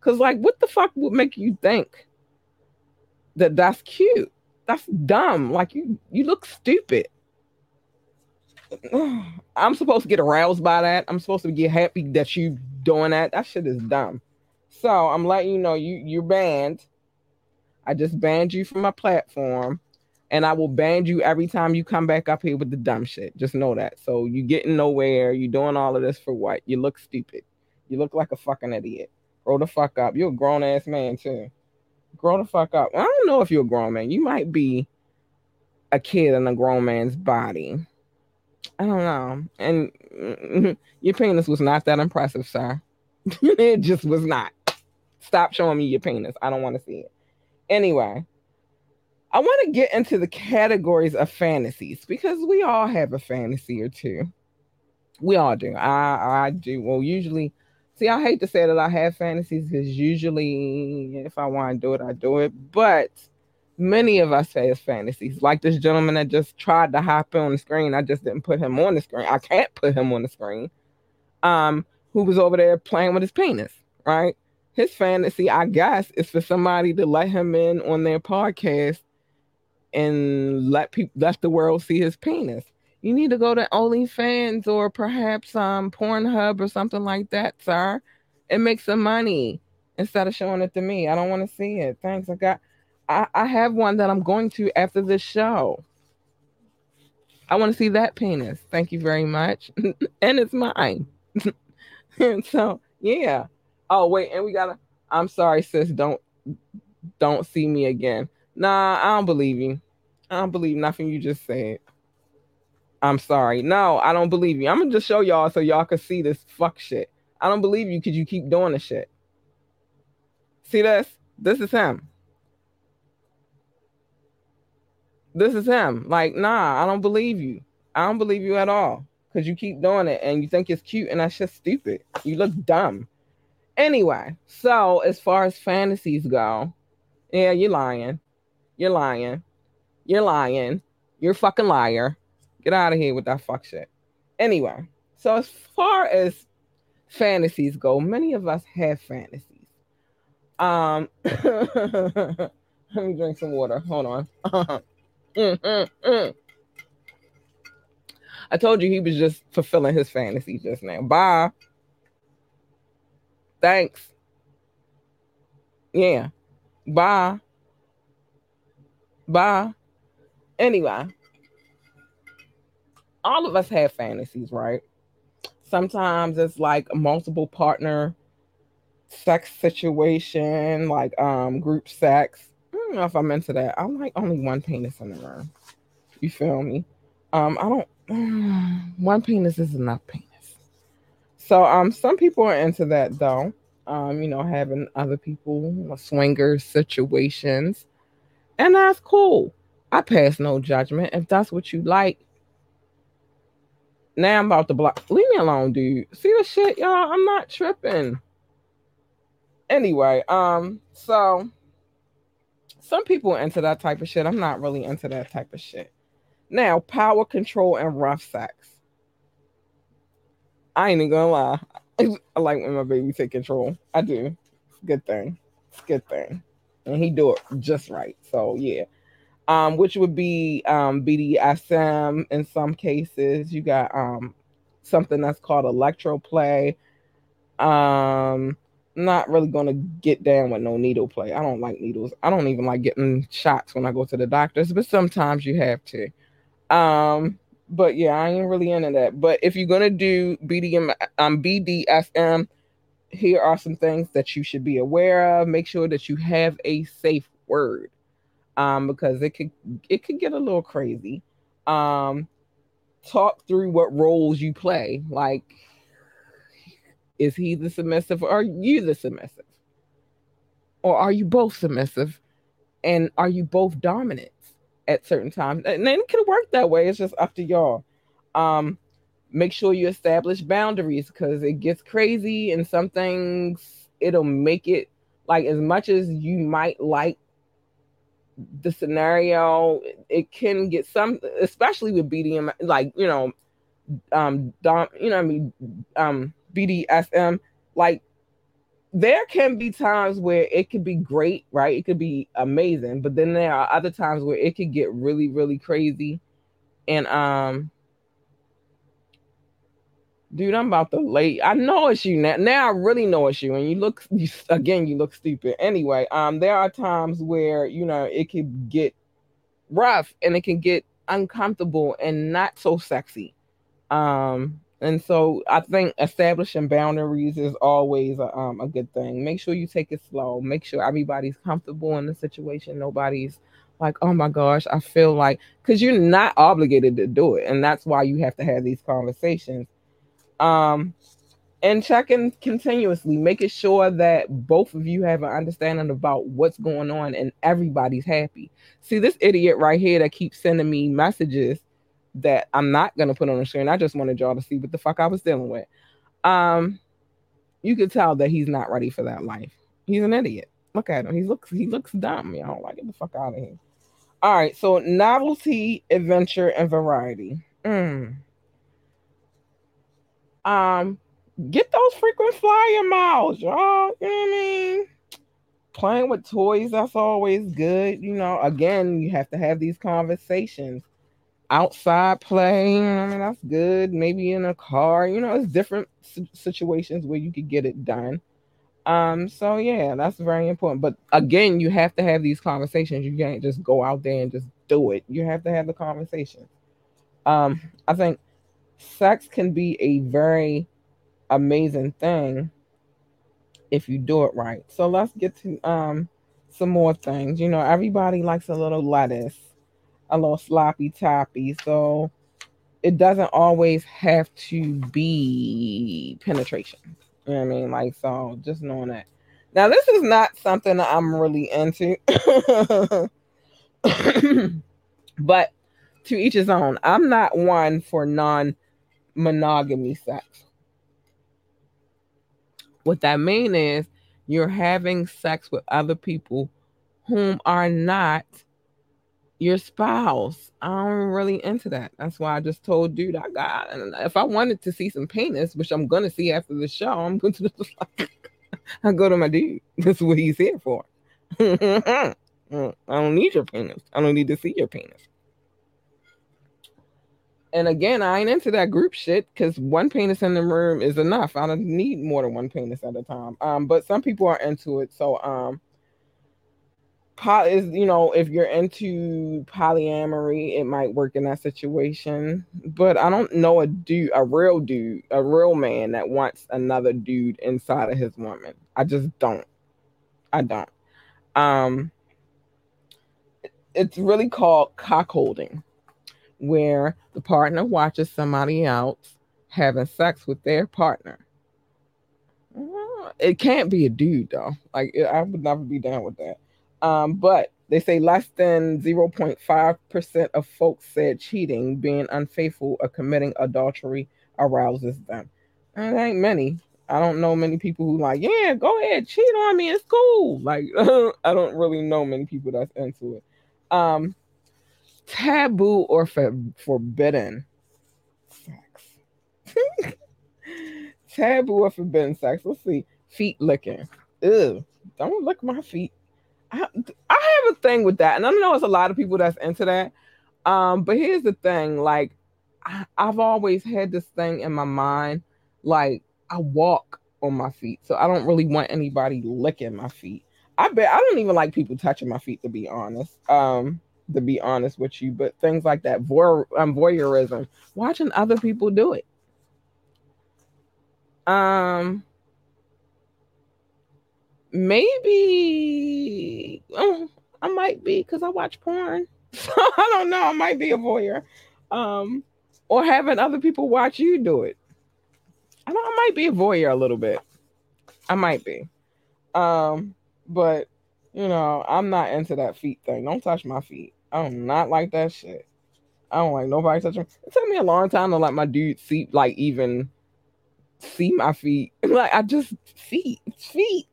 Cause like, what the fuck would make you think that that's cute? That's dumb. Like you, you look stupid. I'm supposed to get aroused by that. I'm supposed to get happy that you doing that. That shit is dumb. So I'm letting you know you you're banned. I just banned you from my platform, and I will ban you every time you come back up here with the dumb shit. Just know that. So you getting nowhere. You doing all of this for what? You look stupid. You look like a fucking idiot. Grow the fuck up. You're a grown ass man too. Grow the fuck up. I don't know if you're a grown man. You might be a kid in a grown man's body. I don't know. And your penis was not that impressive, sir. it just was not. Stop showing me your penis. I don't want to see it. Anyway, I want to get into the categories of fantasies because we all have a fantasy or two. We all do. I I do. Well, usually, see, I hate to say that I have fantasies because usually, if I want to do it, I do it. But many of us have fantasies. Like this gentleman that just tried to hop on the screen. I just didn't put him on the screen. I can't put him on the screen. Um, who was over there playing with his penis, right? His fantasy, I guess, is for somebody to let him in on their podcast and let people let the world see his penis. You need to go to OnlyFans or perhaps um Pornhub or something like that, sir, and make some money instead of showing it to me. I don't want to see it. Thanks. I got I, I have one that I'm going to after this show. I want to see that penis. Thank you very much. and it's mine. and so yeah. Oh wait, and we gotta. I'm sorry, sis. Don't don't see me again. Nah, I don't believe you. I don't believe nothing you just said. I'm sorry. No, I don't believe you. I'm gonna just show y'all so y'all can see this fuck shit. I don't believe you because you keep doing the shit. See this? This is him. This is him. Like, nah, I don't believe you. I don't believe you at all. Because you keep doing it and you think it's cute and that's just stupid. You look dumb. Anyway, so as far as fantasies go, yeah, you're lying. You're lying. You're lying. You're a fucking liar. Get out of here with that fuck shit. Anyway, so as far as fantasies go, many of us have fantasies. Um, let me drink some water. Hold on. I told you he was just fulfilling his fantasy just now. Bye. Thanks. Yeah. Bye. Bye. Anyway, all of us have fantasies, right? Sometimes it's like a multiple partner sex situation, like um group sex. I don't know if I'm into that. I like only one penis in the room. You feel me? Um, I don't one penis is enough penis. So um some people are into that though. Um, you know, having other people swinger situations. And that's cool. I pass no judgment. If that's what you like. Now I'm about to block. Leave me alone, dude. See the shit, y'all? I'm not tripping. Anyway, um, so some people into that type of shit. I'm not really into that type of shit. Now, power control and rough sex. I ain't even gonna lie. I like when my baby take control. I do. Good thing. Good thing. And he do it just right. So yeah. Um, which would be um BDSM in some cases. You got um something that's called electroplay. Um not really gonna get down with no needle play. I don't like needles. I don't even like getting shots when I go to the doctors, but sometimes you have to. Um, but yeah, I ain't really into that. But if you're gonna do BDM, um, BDSM, here are some things that you should be aware of. Make sure that you have a safe word, um, because it could it could get a little crazy. Um, talk through what roles you play. Like, is he the submissive or are you the submissive? Or are you both submissive? And are you both dominant at certain times? And then it can work that way. It's just up to y'all. Um, make sure you establish boundaries because it gets crazy and some things it'll make it like as much as you might like the scenario it can get some especially with bdm like you know um dom you know i mean um bdsm like there can be times where it could be great right it could be amazing but then there are other times where it could get really really crazy and um dude, I'm about to late. I know it's you now. Now I really know it's you. And you look you, again, you look stupid. Anyway, um, there are times where you know it can get rough and it can get uncomfortable and not so sexy. Um, and so I think establishing boundaries is always a, um, a good thing. Make sure you take it slow. Make sure everybody's comfortable in the situation. Nobody's like, oh my gosh, I feel like because you're not obligated to do it, and that's why you have to have these conversations um, and checking continuously, making sure that both of you have an understanding about what's going on and everybody's happy. See, this idiot right here that keeps sending me messages that I'm not gonna put on the screen. I just wanted y'all to see what the fuck I was dealing with. Um, you could tell that he's not ready for that life. He's an idiot. Look at him. He looks he looks dumb. Don't like get the fuck out of here. All right, so novelty, adventure, and variety. Mm um, get those frequent flyer miles, y'all. You know what I mean? Playing with toys, that's always good. You know, again, you have to have these conversations. Outside play, I mean, that's good. Maybe in a car, you know, it's different situations where you could get it done. Um, so yeah, that's very important. But again, you have to have these conversations. You can't just go out there and just do it. You have to have the conversation. Um, I think sex can be a very amazing thing if you do it right. So let's get to um some more things. You know, everybody likes a little lettuce, a little sloppy toppy. So it doesn't always have to be penetration. You know what I mean? Like, so just knowing that. Now, this is not something that I'm really into. but to each his own. I'm not one for non monogamy sex. What that means is you're having sex with other people whom are not your spouse. I'm really into that. That's why I just told dude I got. And if I wanted to see some penis, which I'm gonna see after the show, I'm going to just like, I go to my dude. That's what he's here for. I don't need your penis. I don't need to see your penis. And again, I ain't into that group shit because one penis in the room is enough. I don't need more than one penis at a time. Um, but some people are into it. So um is you know, if you're into polyamory, it might work in that situation. But I don't know a dude, a real dude, a real man that wants another dude inside of his woman. I just don't. I don't. Um it's really called cuckolding where the partner watches somebody else having sex with their partner. It can't be a dude though. Like I would never be down with that. Um, but they say less than 0.5% of folks said cheating, being unfaithful, or committing adultery arouses them. And it ain't many. I don't know many people who like, yeah, go ahead, cheat on me. It's cool. Like I don't really know many people that's into it. Um, taboo or for, forbidden sex. taboo or forbidden sex. Let's see. Feet licking. Ew. Don't lick my feet. I, have a thing with that. And I know it's a lot of people that's into that. Um, but here's the thing, like I, I've always had this thing in my mind, like I walk on my feet. So I don't really want anybody licking my feet. I bet I don't even like people touching my feet to be honest. Um, to be honest with you, but things like that, um, voyeurism, watching other people do it. Um, maybe oh, I might be because I watch porn. I don't know. I might be a voyeur. Um, or having other people watch you do it. I don't I might be a voyeur a little bit. I might be. Um, but you know, I'm not into that feet thing. Don't touch my feet. I am not like that shit. I don't like nobody touching. It took me a long time to let my dude see like even see my feet. Like I just feet, feet.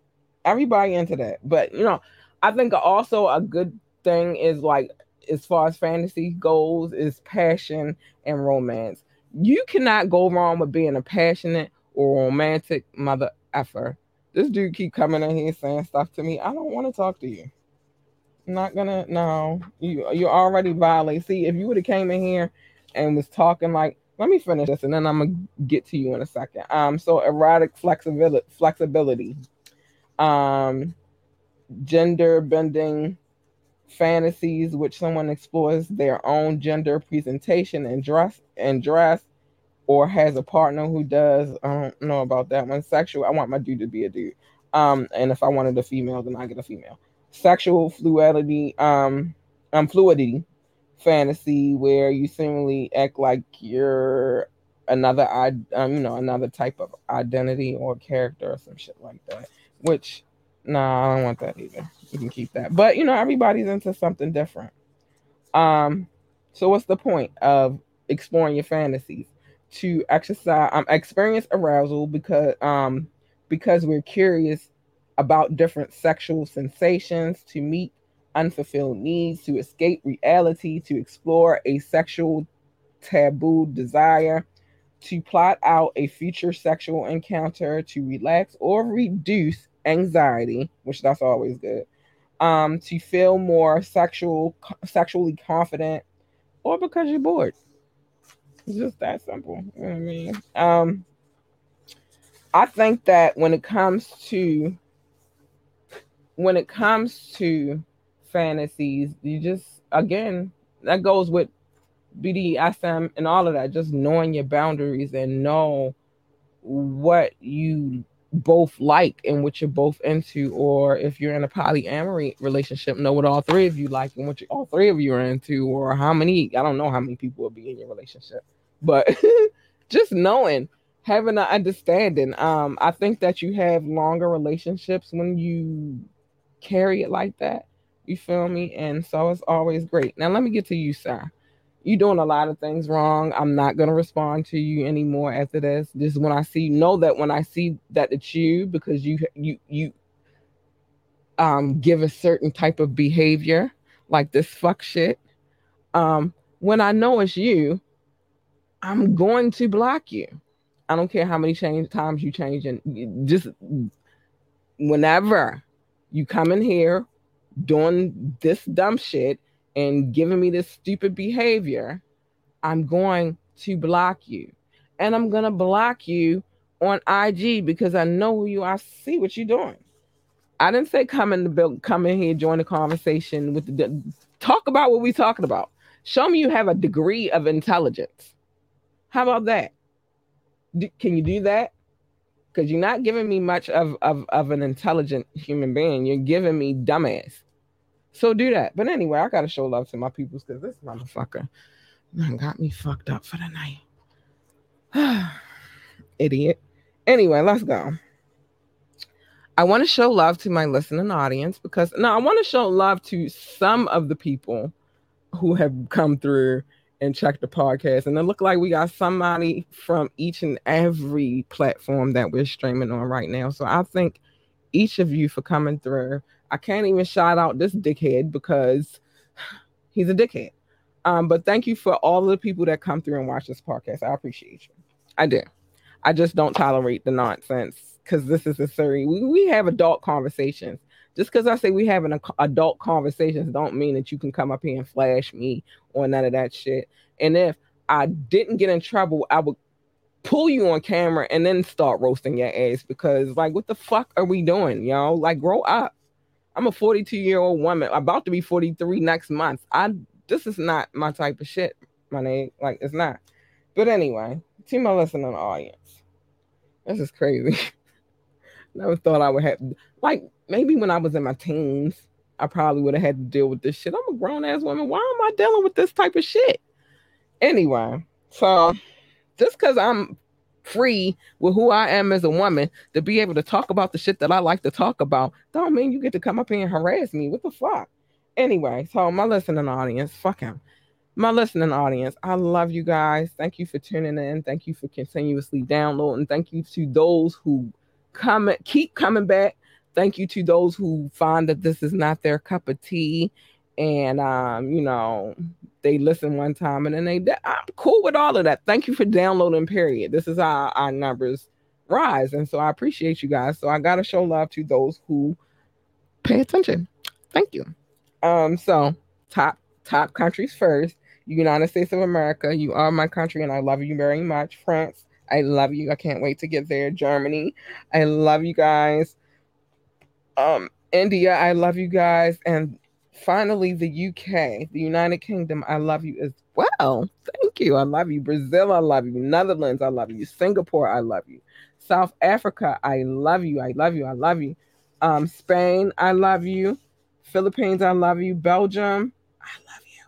Everybody into that. But you know, I think also a good thing is like as far as fantasy goes is passion and romance. You cannot go wrong with being a passionate or romantic mother effer. This dude keep coming in here saying stuff to me. I don't want to talk to you. Not gonna no. You you already violate. See, if you would have came in here and was talking like, let me finish this and then I'm gonna get to you in a second. Um, so erotic flexibility flexibility. Um gender bending fantasies which someone explores their own gender presentation and dress and dress or has a partner who does. I don't know about that one. Sexual i want my dude to be a dude. Um and if i wanted a female then i get a female. Sexual fluidity um um fluidity fantasy where you seemingly act like you're another I um you know another type of identity or character or some shit like that which no, nah, I don't want that either. You can keep that. But you know, everybody's into something different. Um, so what's the point of exploring your fantasies? To exercise um experience arousal because um because we're curious about different sexual sensations, to meet unfulfilled needs, to escape reality, to explore a sexual taboo desire, to plot out a future sexual encounter, to relax or reduce anxiety, which that's always good, um, to feel more sexual, sexually confident, or because you're bored. It's just that simple. You know I mean? Um, I think that when it comes to when it comes to fantasies, you just again that goes with BDSM and all of that. Just knowing your boundaries and know what you both like and what you're both into, or if you're in a polyamory relationship, know what all three of you like and what you, all three of you are into, or how many I don't know how many people will be in your relationship, but just knowing, having an understanding. Um, I think that you have longer relationships when you carry it like that. You feel me? And so it's always great. Now let me get to you, sir you're doing a lot of things wrong. I'm not gonna respond to you anymore after this. This is when I see know that when I see that it's you because you you you um give a certain type of behavior like this fuck shit. Um when I know it's you, I'm going to block you. I don't care how many change times you change and just whenever you come in here doing this dumb shit and giving me this stupid behavior, I'm going to block you. And I'm going to block you on IG because I know who you are. I see what you're doing. I didn't say come in the build, come in here, join the conversation with the talk about what we're talking about. Show me you have a degree of intelligence. How about that? D- can you do that? Because you're not giving me much of, of, of an intelligent human being. You're giving me dumbass. So do that. But anyway, I gotta show love to my peoples because this motherfucker got me fucked up for the night. Idiot. Anyway, let's go. I want to show love to my listening audience because now I want to show love to some of the people who have come through and checked the podcast. And it look like we got somebody from each and every platform that we're streaming on right now. So I thank each of you for coming through. I can't even shout out this dickhead because he's a dickhead. Um, but thank you for all of the people that come through and watch this podcast. I appreciate you. I do. I just don't tolerate the nonsense because this is a serious. We, we have adult conversations. Just because I say we having a, adult conversations don't mean that you can come up here and flash me or none of that shit. And if I didn't get in trouble, I would pull you on camera and then start roasting your ass because like what the fuck are we doing, yo? Like grow up. I'm a 42 year old woman, about to be 43 next month. I this is not my type of shit, my name. Like it's not. But anyway, to my listening audience, this is crazy. Never thought I would have like maybe when I was in my teens, I probably would have had to deal with this shit. I'm a grown ass woman. Why am I dealing with this type of shit? Anyway, so just because I'm free with who I am as a woman to be able to talk about the shit that I like to talk about, don't mean you get to come up here and harass me. What the fuck? Anyway, so my listening audience, fuck him. My listening audience, I love you guys. Thank you for tuning in. Thank you for continuously downloading. Thank you to those who come keep coming back. Thank you to those who find that this is not their cup of tea and um, you know, they listen one time and then they I'm cool with all of that. Thank you for downloading, period. This is how our numbers rise. And so I appreciate you guys. So I gotta show love to those who pay attention. Thank you. Um, so top top countries first. United States of America, you are my country, and I love you very much. France, I love you. I can't wait to get there. Germany, I love you guys. Um, India, I love you guys. And finally, the UK, the United Kingdom, I love you as well. Thank you. I love you. Brazil, I love you. Netherlands, I love you. Singapore, I love you. South Africa, I love you. I love you. I love you. Um, Spain, I love you. Philippines, I love you. Belgium, I love you.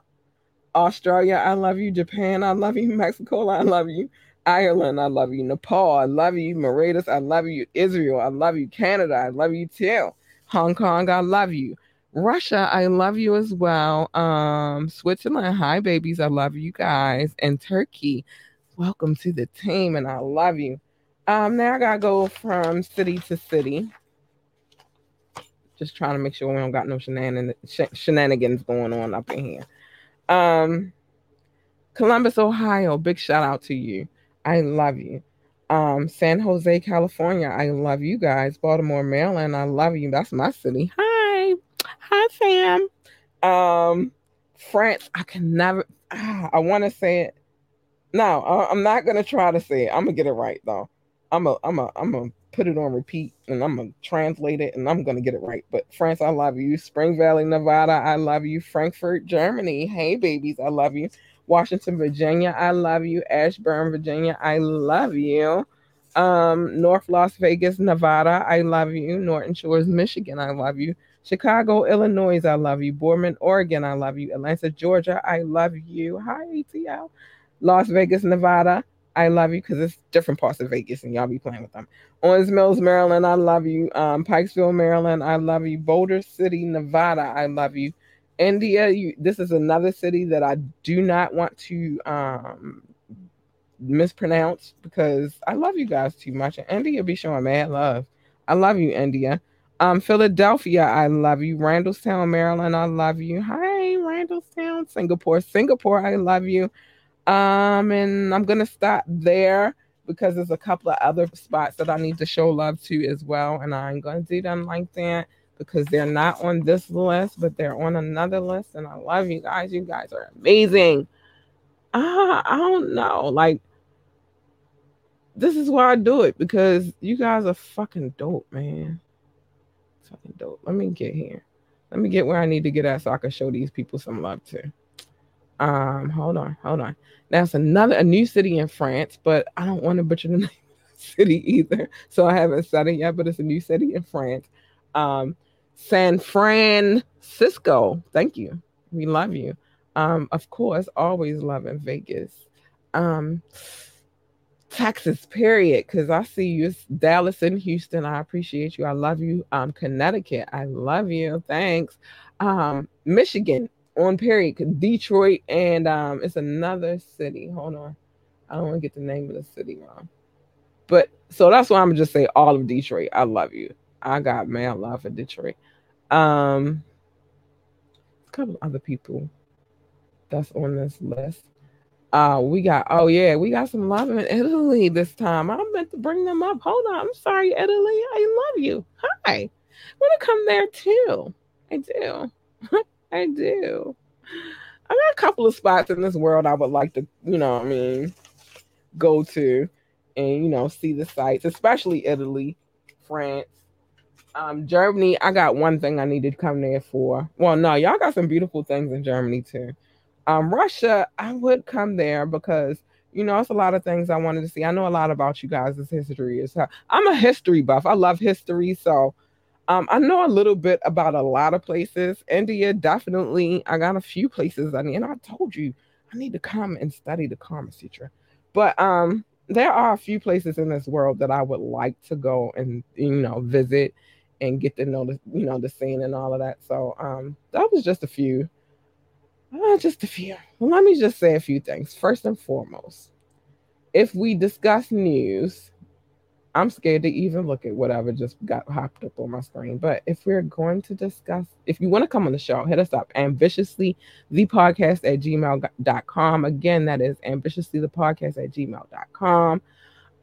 Australia, I love you. Japan, I love you. Mexico, I love you. Ireland, I love you. Nepal, I love you. Mauritius, I love you. Israel, I love you. Canada, I love you too. Hong Kong, I love you. Russia, I love you as well. Um, Switzerland, hi babies, I love you guys. And Turkey, welcome to the team, and I love you. Um, now I gotta go from city to city. Just trying to make sure we don't got no shenanigans, going on up in here. Um, Columbus, Ohio, big shout out to you. I love you. Um, San Jose, California, I love you guys. Baltimore, Maryland, I love you. That's my city. Hi. Sam. Um, France, I can never. Ah, I want to say it. No, I, am not gonna try to say it. I'm gonna get it right though. I'm a, I'm a, I'm gonna put it on repeat and I'm gonna translate it and I'm gonna get it right. But France, I love you. Spring Valley, Nevada, I love you. Frankfurt, Germany, hey babies, I love you. Washington, Virginia, I love you. Ashburn, Virginia, I love you. Um, North Las Vegas, Nevada, I love you. Norton Shores, Michigan, I love you. Chicago, Illinois, I love you. Boardman, Oregon, I love you. Atlanta, Georgia, I love you. Hi, ATL. Las Vegas, Nevada, I love you because it's different parts of Vegas and y'all be playing with them. Owings Mills, Maryland, I love you. Um, Pikesville, Maryland, I love you. Boulder City, Nevada, I love you. India, you, this is another city that I do not want to um, mispronounce because I love you guys too much. India be showing mad love. I love you, India. Um, Philadelphia, I love you. Randallstown, Maryland, I love you. Hi, Randallstown, Singapore, Singapore, I love you. Um, and I'm gonna stop there because there's a couple of other spots that I need to show love to as well, and I'm gonna do them like that because they're not on this list, but they're on another list. And I love you guys. You guys are amazing. Uh, I don't know, like this is why I do it because you guys are fucking dope, man fucking dope. Let me get here. Let me get where I need to get at so I can show these people some love too. Um, hold on, hold on. That's another a new city in France, but I don't want to butcher the name of the city either. So I haven't said it yet, but it's a new city in France. Um, San Francisco. Thank you. We love you. Um, of course, always loving Vegas. Um, Texas, period. Because I see you, Dallas and Houston. I appreciate you. I love you. Um, Connecticut, I love you. Thanks. Um, Michigan, on period. Detroit, and um, it's another city. Hold on, I don't want to get the name of the city wrong. But so that's why I'm just say all of Detroit. I love you. I got man love for Detroit. Um, a couple other people that's on this list. Uh, we got oh yeah, we got some love in Italy this time. I meant to bring them up. Hold on, I'm sorry, Italy. I love you. Hi, I want to come there too. I do. I do. I got a couple of spots in this world I would like to, you know, I mean, go to. and you know see the sights, especially Italy, France, um, Germany. I got one thing I need to come there for. Well, no, y'all got some beautiful things in Germany too. Um, Russia, I would come there because you know it's a lot of things I wanted to see. I know a lot about you guys' history. Is I'm a history buff. I love history, so um, I know a little bit about a lot of places. India, definitely. I got a few places I need, and I told you I need to come and study the Karma Sutra. But um, there are a few places in this world that I would like to go and you know visit and get to know the you know the scene and all of that. So um, that was just a few, uh, just a few. Let me just say a few things. First and foremost, if we discuss news, I'm scared to even look at whatever just got hopped up on my screen. But if we're going to discuss, if you want to come on the show, hit us up ambitiously the podcast at gmail.com. Again, that is ambitiously the podcast at gmail.com.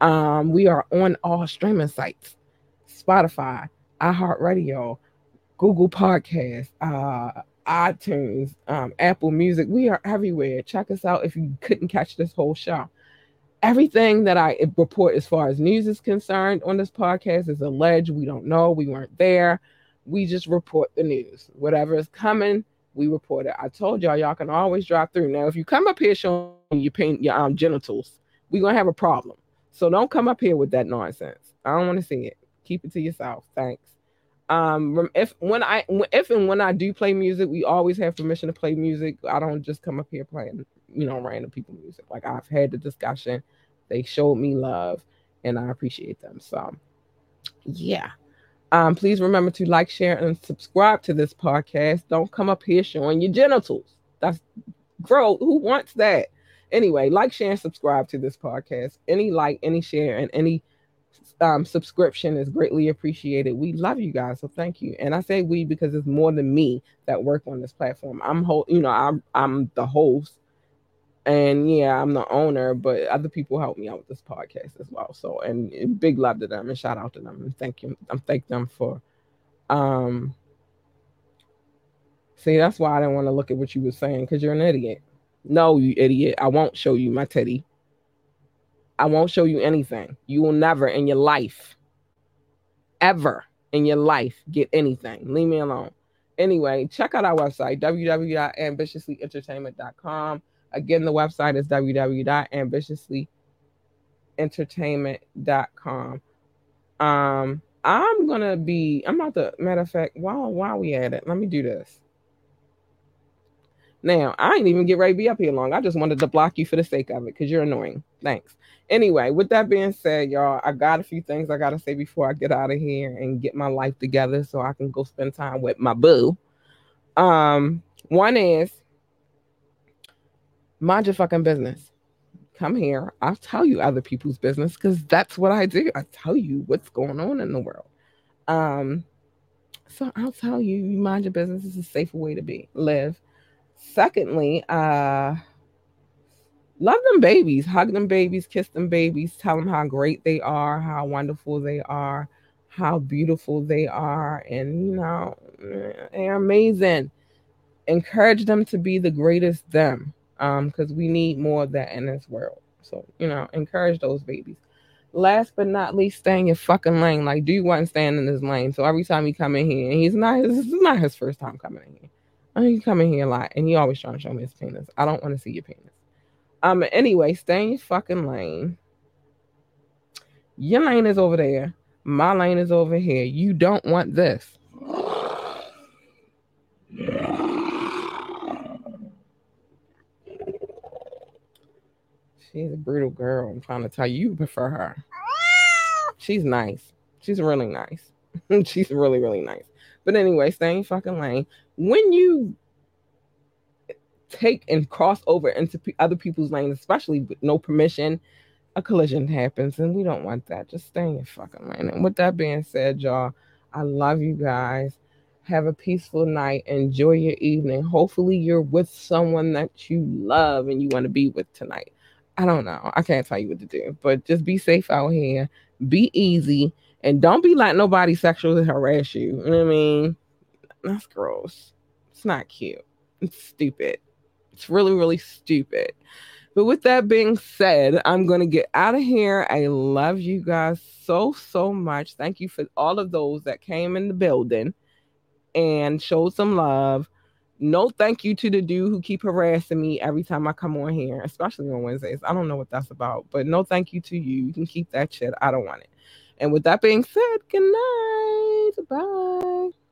Um, we are on all streaming sites Spotify, iHeartRadio, Google Podcasts, uh, iTunes, um, Apple Music. We are everywhere. Check us out if you couldn't catch this whole show everything that I report as far as news is concerned on this podcast is alleged. We don't know. We weren't there. We just report the news. Whatever is coming, we report it. I told y'all, y'all can always drop through. Now, if you come up here showing you paint your um, genitals, we're gonna have a problem. So don't come up here with that nonsense. I don't want to see it. Keep it to yourself. Thanks. Um, if when I if and when I do play music, we always have permission to play music. I don't just come up here playing, you know, random people music. Like I've had the discussion they showed me love and I appreciate them. So, yeah. Um, please remember to like, share, and subscribe to this podcast. Don't come up here showing your genitals. That's gross. Who wants that? Anyway, like, share, and subscribe to this podcast. Any like, any share, and any um, subscription is greatly appreciated. We love you guys, so thank you. And I say we because it's more than me that work on this platform. I'm whole, you know, I'm I'm the host, and yeah, I'm the owner, but other people help me out with this podcast as well. So, and big love to them and shout out to them and thank you. I'm thank them for, um, see, that's why I didn't want to look at what you were saying because you're an idiot. No, you idiot. I won't show you my teddy. I won't show you anything. You will never in your life, ever in your life, get anything. Leave me alone. Anyway, check out our website, www.ambitiouslyentertainment.com. Again, the website is www.ambitiouslyentertainment.com. Um, I'm gonna be. I'm about to. Matter of fact, while while we at it, let me do this. Now, I ain't even get ready to be up here long. I just wanted to block you for the sake of it because you're annoying. Thanks. Anyway, with that being said, y'all, I got a few things I gotta say before I get out of here and get my life together so I can go spend time with my boo. Um, one is mind your fucking business. Come here. I'll tell you other people's business because that's what I do. I tell you what's going on in the world. Um, so I'll tell you, you mind your business is a safer way to be live. Secondly, uh love them babies, hug them babies, kiss them babies, tell them how great they are, how wonderful they are, how beautiful they are, and you know, they're amazing. Encourage them to be the greatest them um because we need more of that in this world. So you know encourage those babies. Last but not least stay in your fucking lane. Like do you want to staying in his lane. So every time he come in here and he's not this is not his first time coming in here. I mean, he come in here a lot and he always trying to show me his penis. I don't want to see your penis um anyway stay in your fucking lane your lane is over there my lane is over here you don't want this She's a brutal girl. I'm trying to tell you, you prefer her. She's nice. She's really nice. She's really, really nice. But anyway, stay in fucking lane. When you take and cross over into p- other people's lanes, especially with no permission, a collision happens, and we don't want that. Just stay in your fucking lane. And with that being said, y'all, I love you guys. Have a peaceful night. Enjoy your evening. Hopefully, you're with someone that you love and you want to be with tonight. I don't know. I can't tell you what to do, but just be safe out here. Be easy and don't be like nobody sexually harass you. You know what I mean? That's gross. It's not cute. It's stupid. It's really, really stupid. But with that being said, I'm going to get out of here. I love you guys so, so much. Thank you for all of those that came in the building and showed some love. No thank you to the dude who keep harassing me every time I come on here, especially on Wednesdays. I don't know what that's about, but no thank you to you. You can keep that shit. I don't want it. And with that being said, good night. Bye.